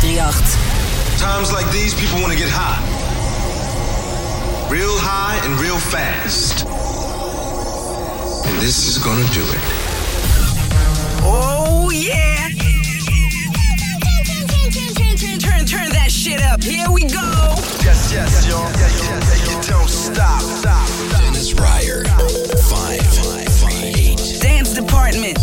538. Times like these, people want to get high. Real high and real fast. And this is going to do it. Oh, yeah. Turn, turn that shit up. Here we go. Yes, yes, y'all. Yes, yes, yes, don't stop. Stop. Dennis Ruyer. Five. Dance department.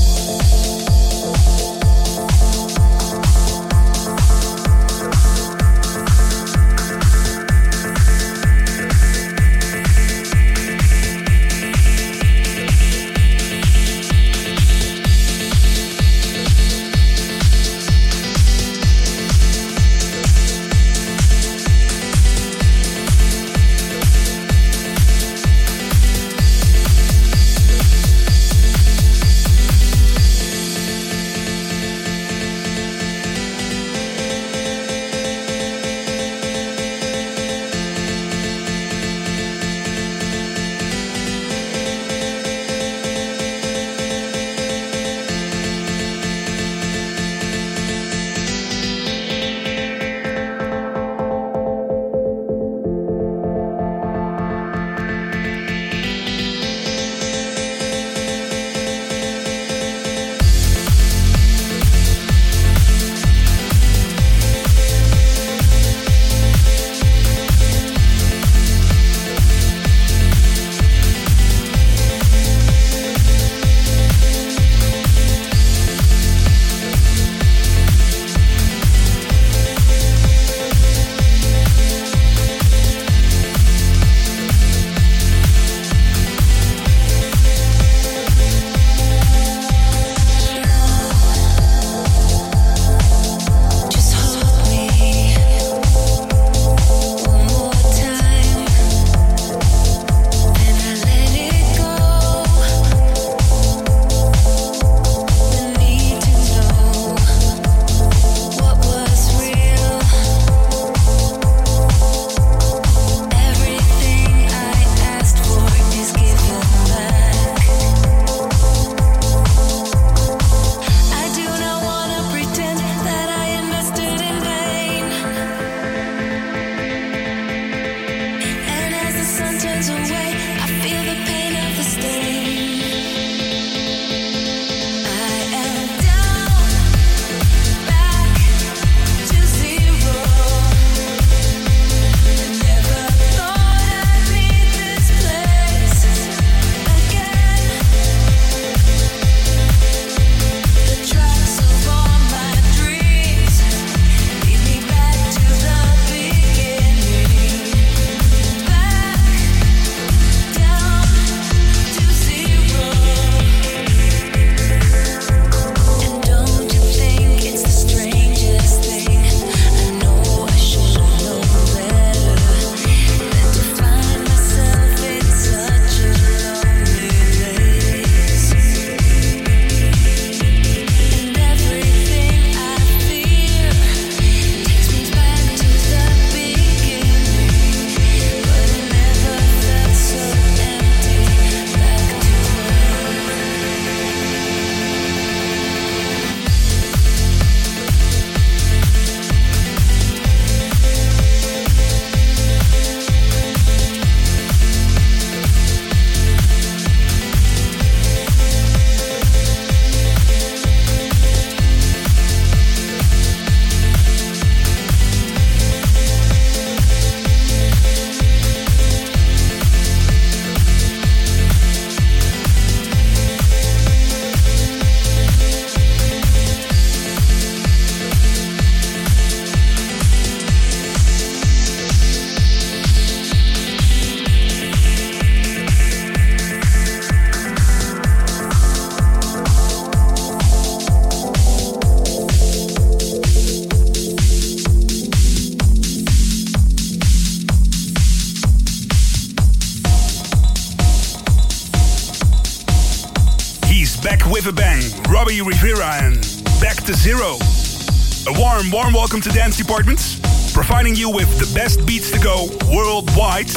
welcome to Dance Department, providing you with the best beats to go worldwide.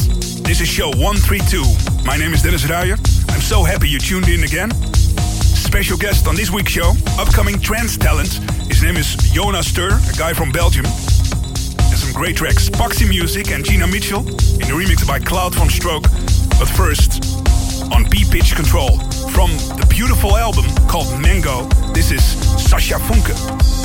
This is show 132. My name is Dennis Ruyer. I'm so happy you tuned in again. Special guest on this week's show, upcoming trance talent. His name is Jonas Steur, a guy from Belgium. There's some great tracks, Poxy Music and Gina Mitchell, in the remix by Claude VonStroke. But first, on B-Pitch Control, from the beautiful album called Mango, this is Sascha Funke.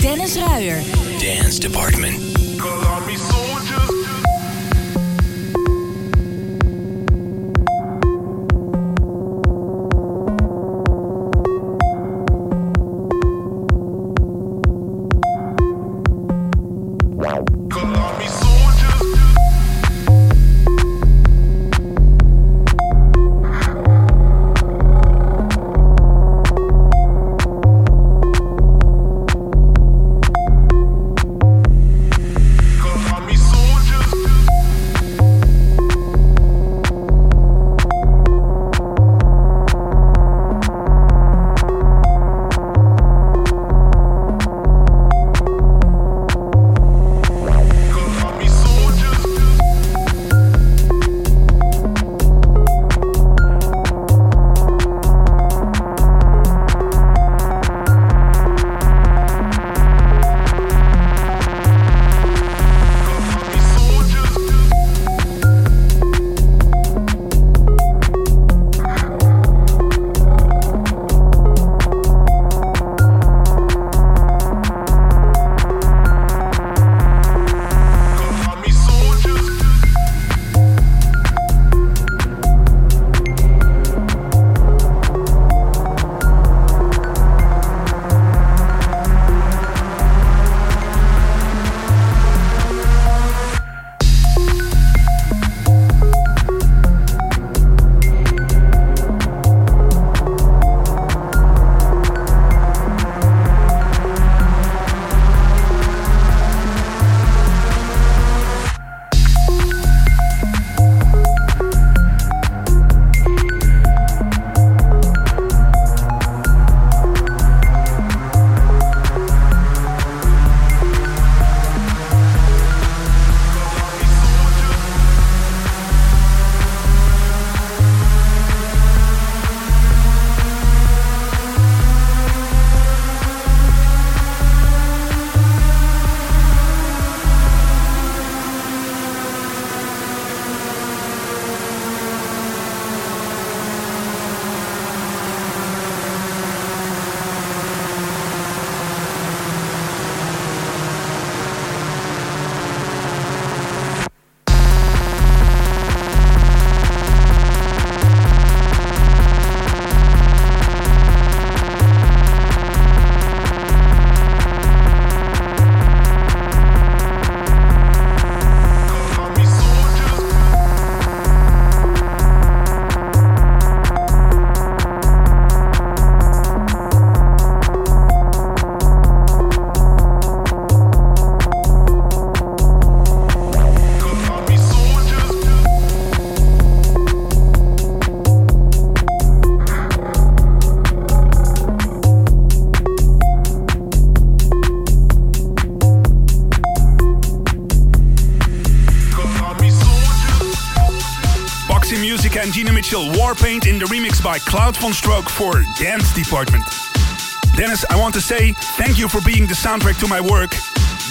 Dennis Ruijer. Dance Department. By Claude VonStroke for Dance Department. Dennis, I want to say thank you for being the soundtrack to my work,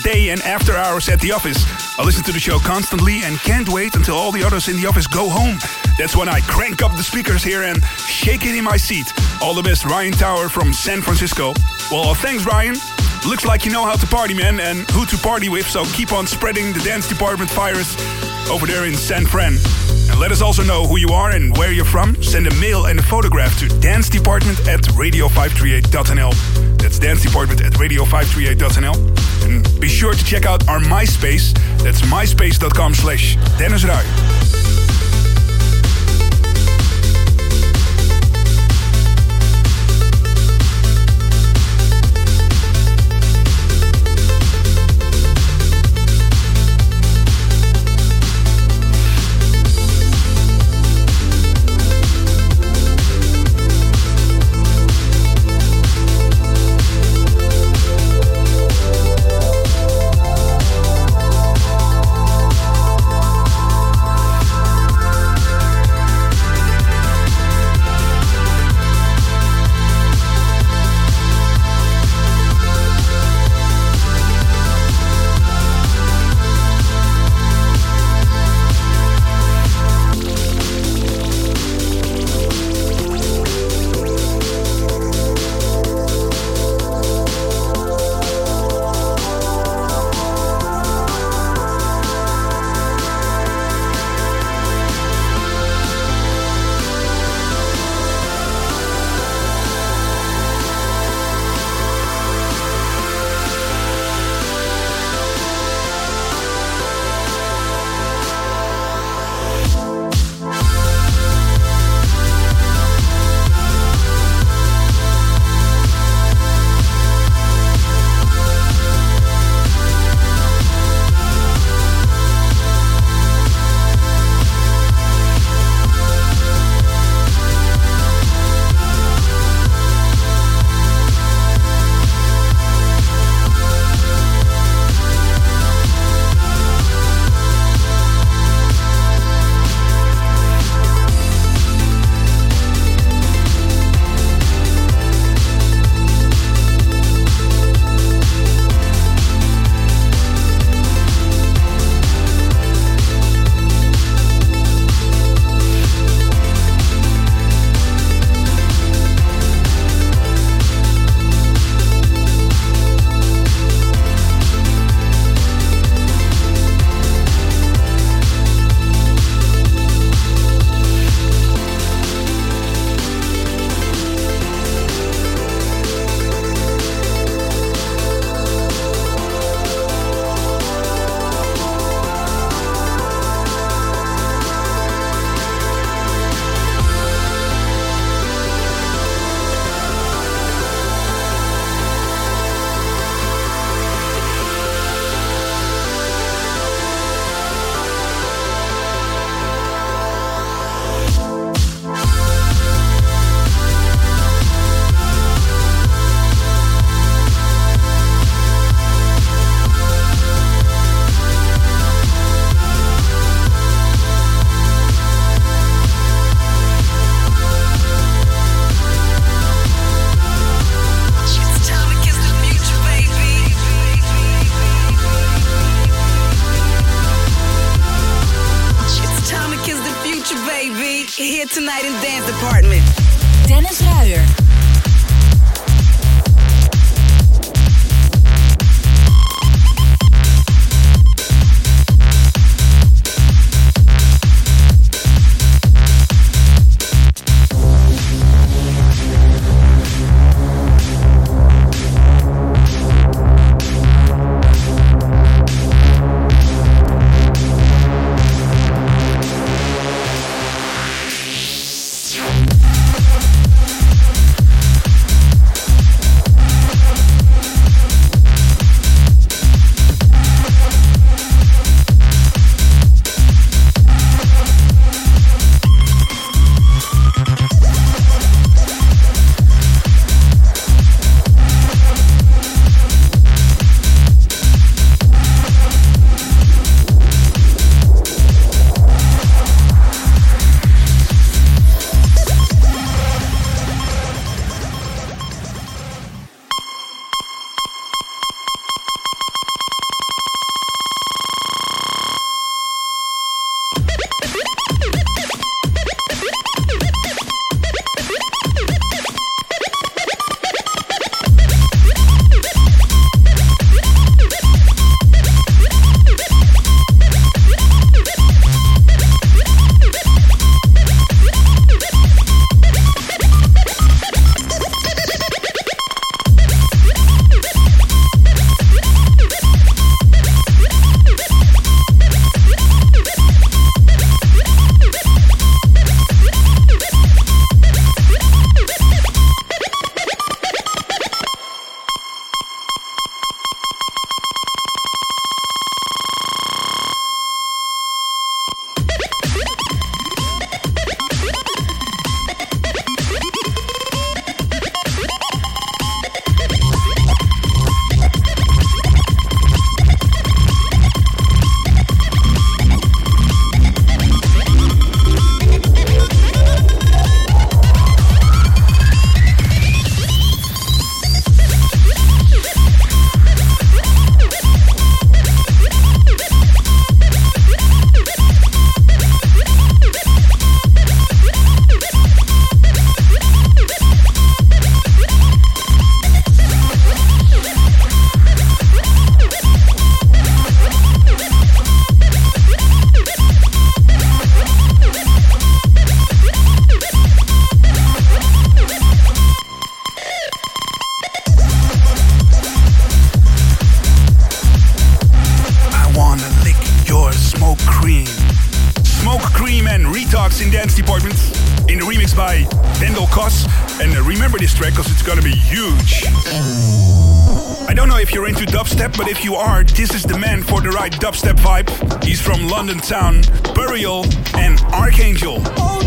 day and after hours at the office. I listen to the show constantly and can't wait until all the others in the office go home. That's when I crank up the speakers here and shake it in my seat. All the best, Ryan Tower from San Francisco. Well, thanks, Ryan. Looks like you know how to party, man, and who to party with, so keep on spreading the dance department virus over there in San Fran. Let us also know who you are and where you're from. Send a mail and a photograph to dance department at radio538.nl. That's dance department at radio538.nl. And be sure to check out our MySpace. That's myspace.com slash Dennis Ruyer. remember this track because it's gonna be huge. I don't know if you're into dubstep, but if you are, this is the man for the right dubstep vibe. He's from London town, Burial, and Archangel. Oh,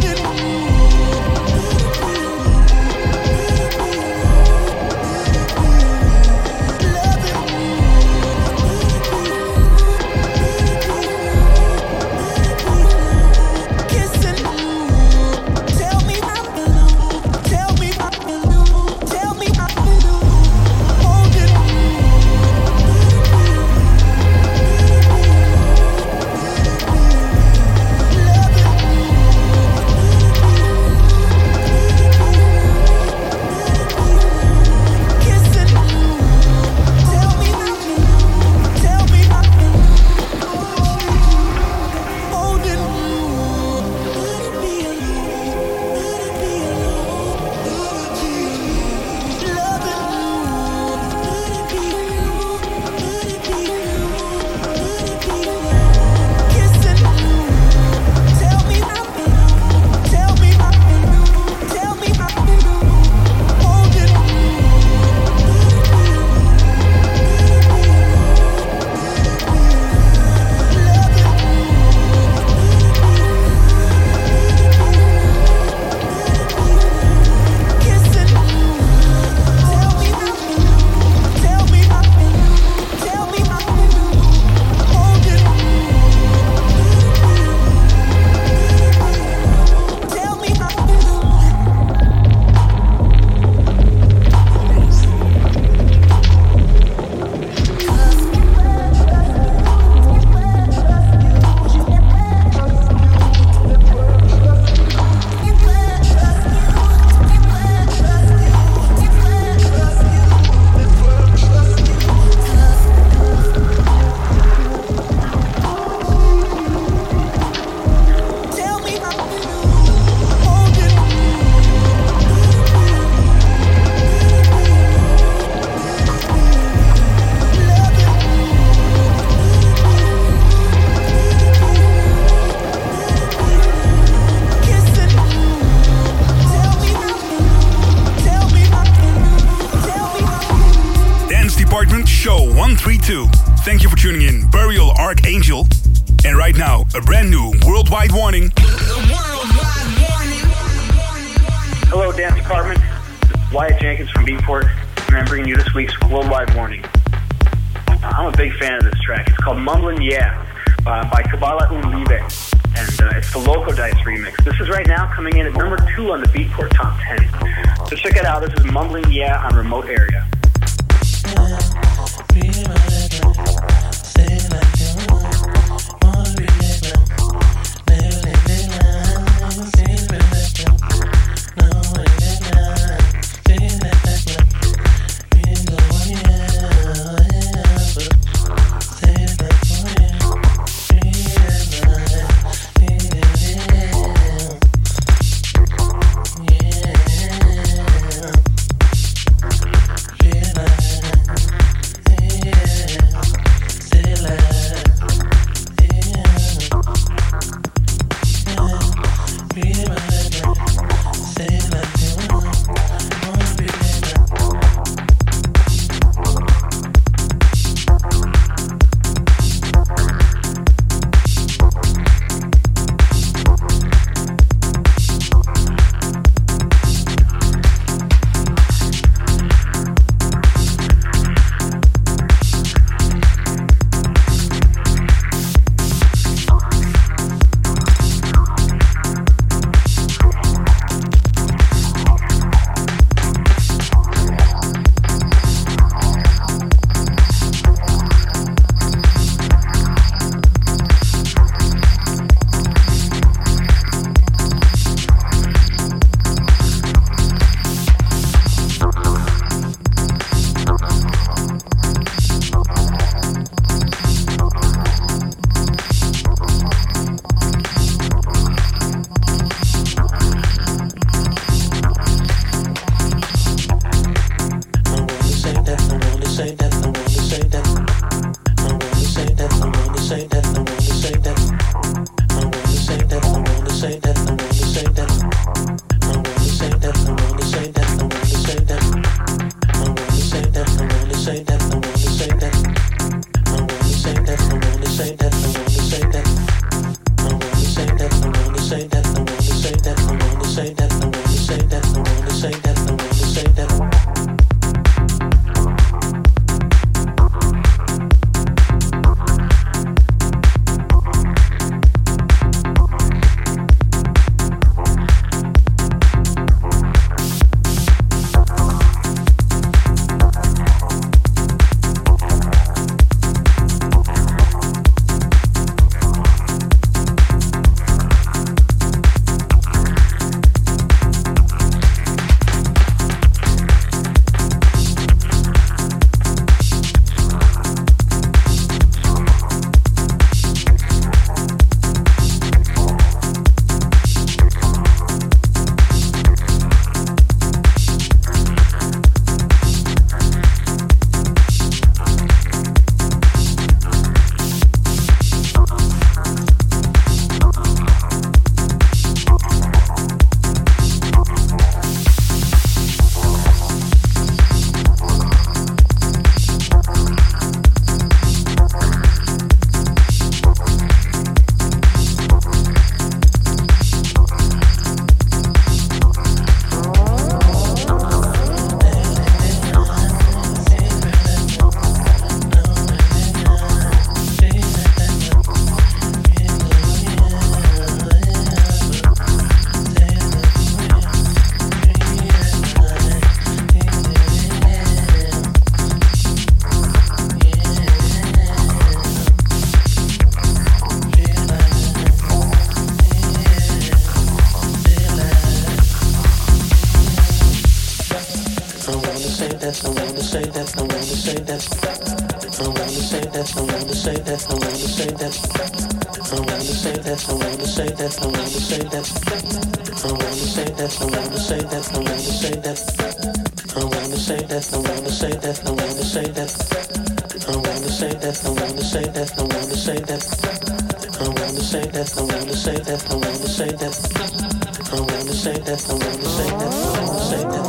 no one to say that, no one to say that, no one to say that.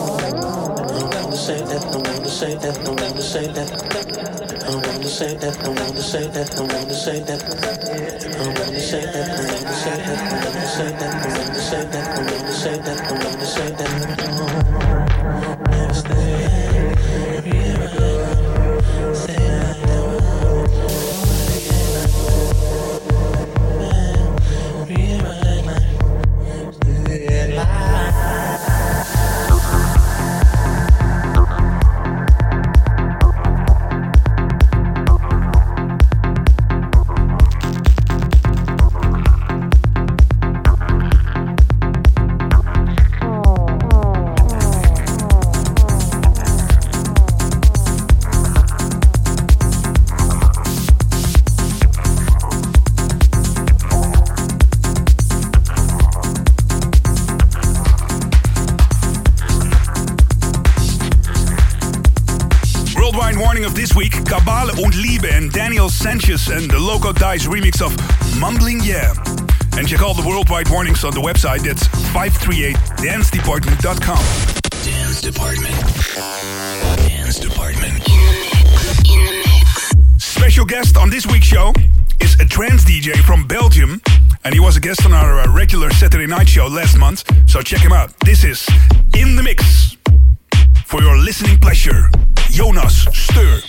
No one to say that, no one to say that, no one to say that. No one to say that, no one to say that, no one to say that. No one to say that, no one to say that, no one to say that, no one to say that, no one to say that, no one to say that. And the Loco Dice remix of Mumbling Yeah. And check all the worldwide warnings on the website. That's 538dancedepartment.com. Dance Department. Dance Department. In the mix. In the mix. Special guest on this week's show is a trance DJ from Belgium. And he was a guest on our uh, regular Saturday night show last month. So check him out. This is In the Mix. For your listening pleasure, Jonas Steur.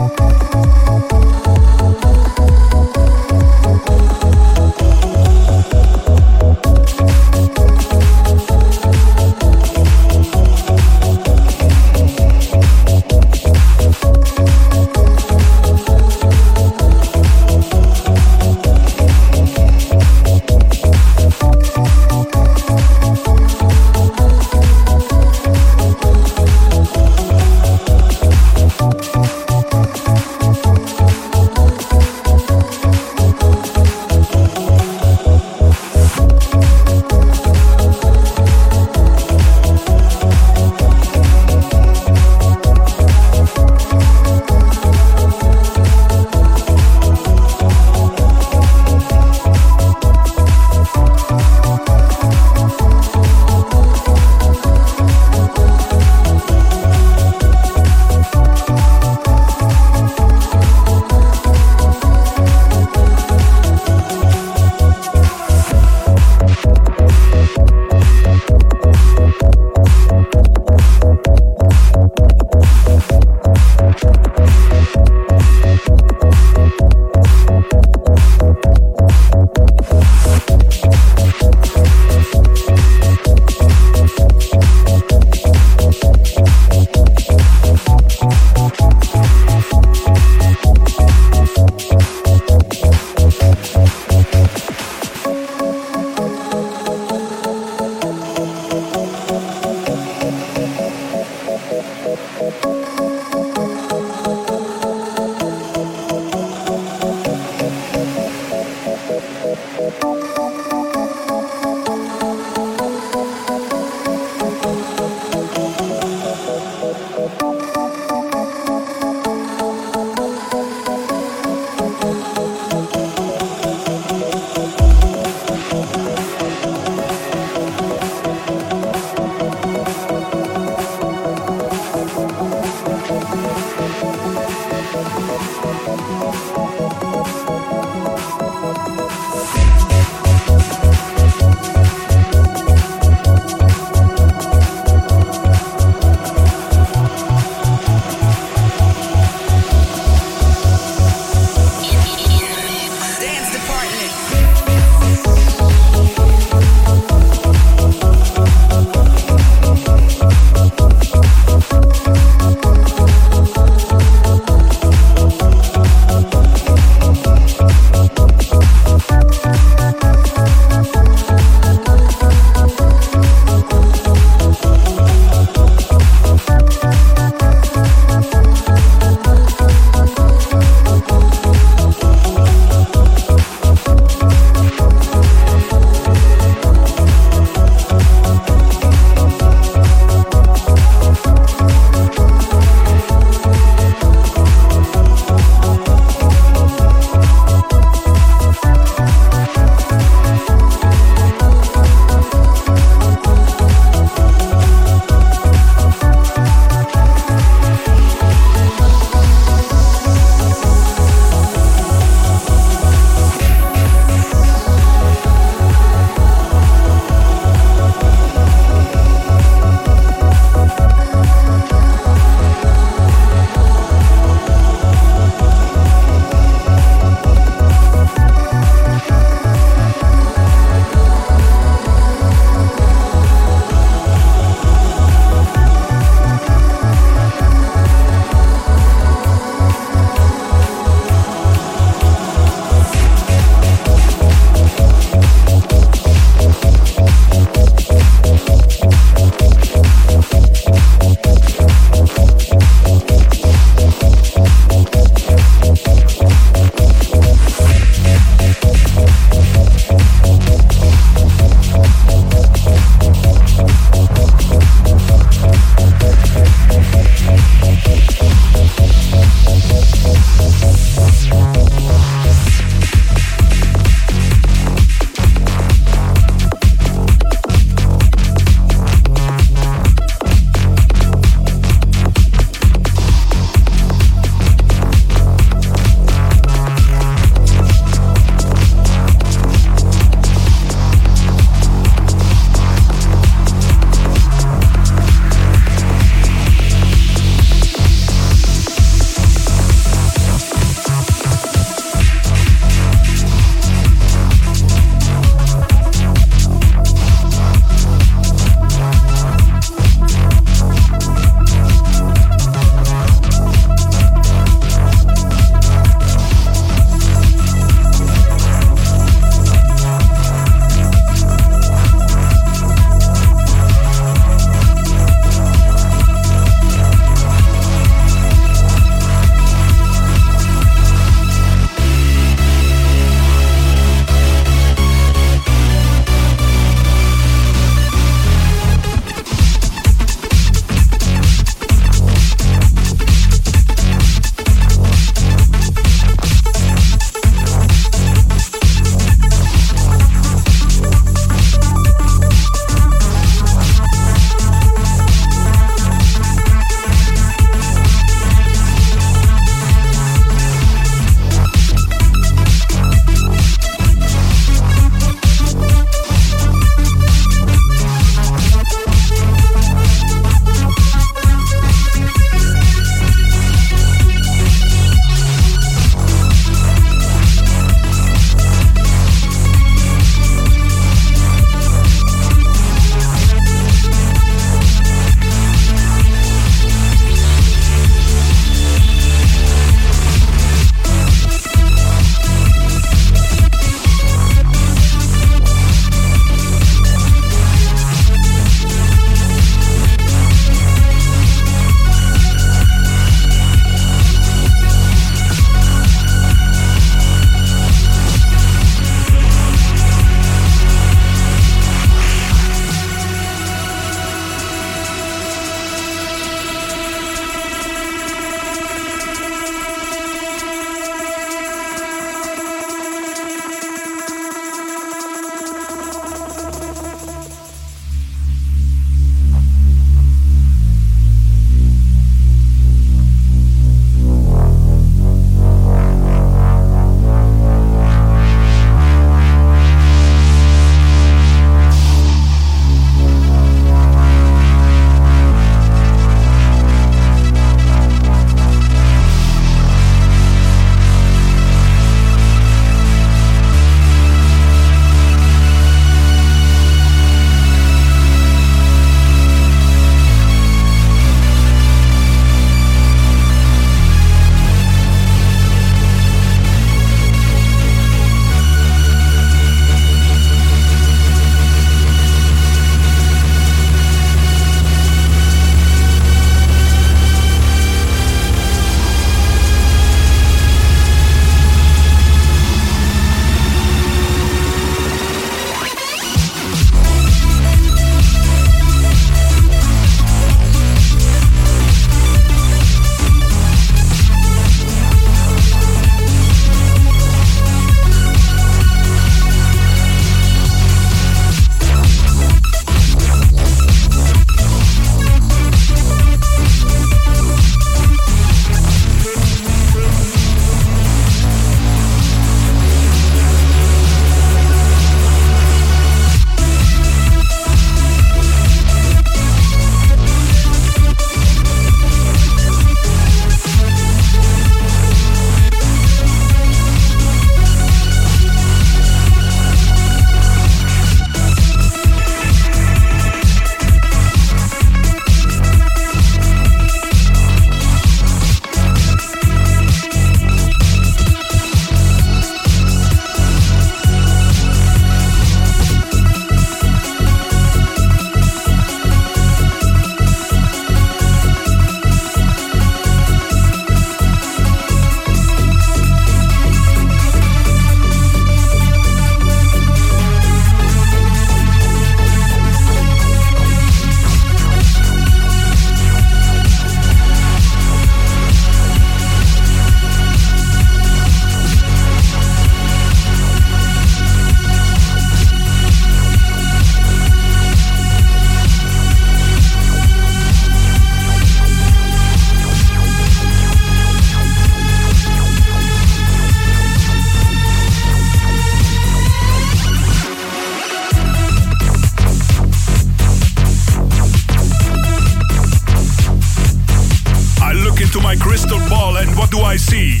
See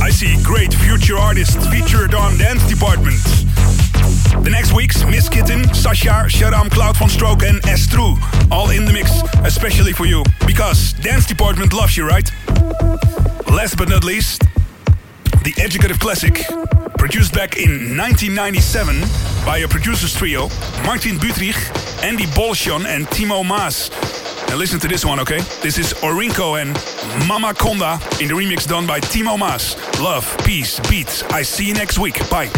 I see great future artists featured on Dance Department. The next weeks, Miss Kittin, Sasha, Sharam, Claude VonStroke, and Estru, all in the mix, especially for you, because Dance Department loves you, right? Last but not least, the Educative Classic, produced back in 1997 by a producers trio, Martin Buttrich, Andy Bolshon, and Timo Maas. Now listen to this one, okay? This is Orinoko and Mama Konda in the remix done by Timo Maas. Love, peace, beats. I see you next week. Bye.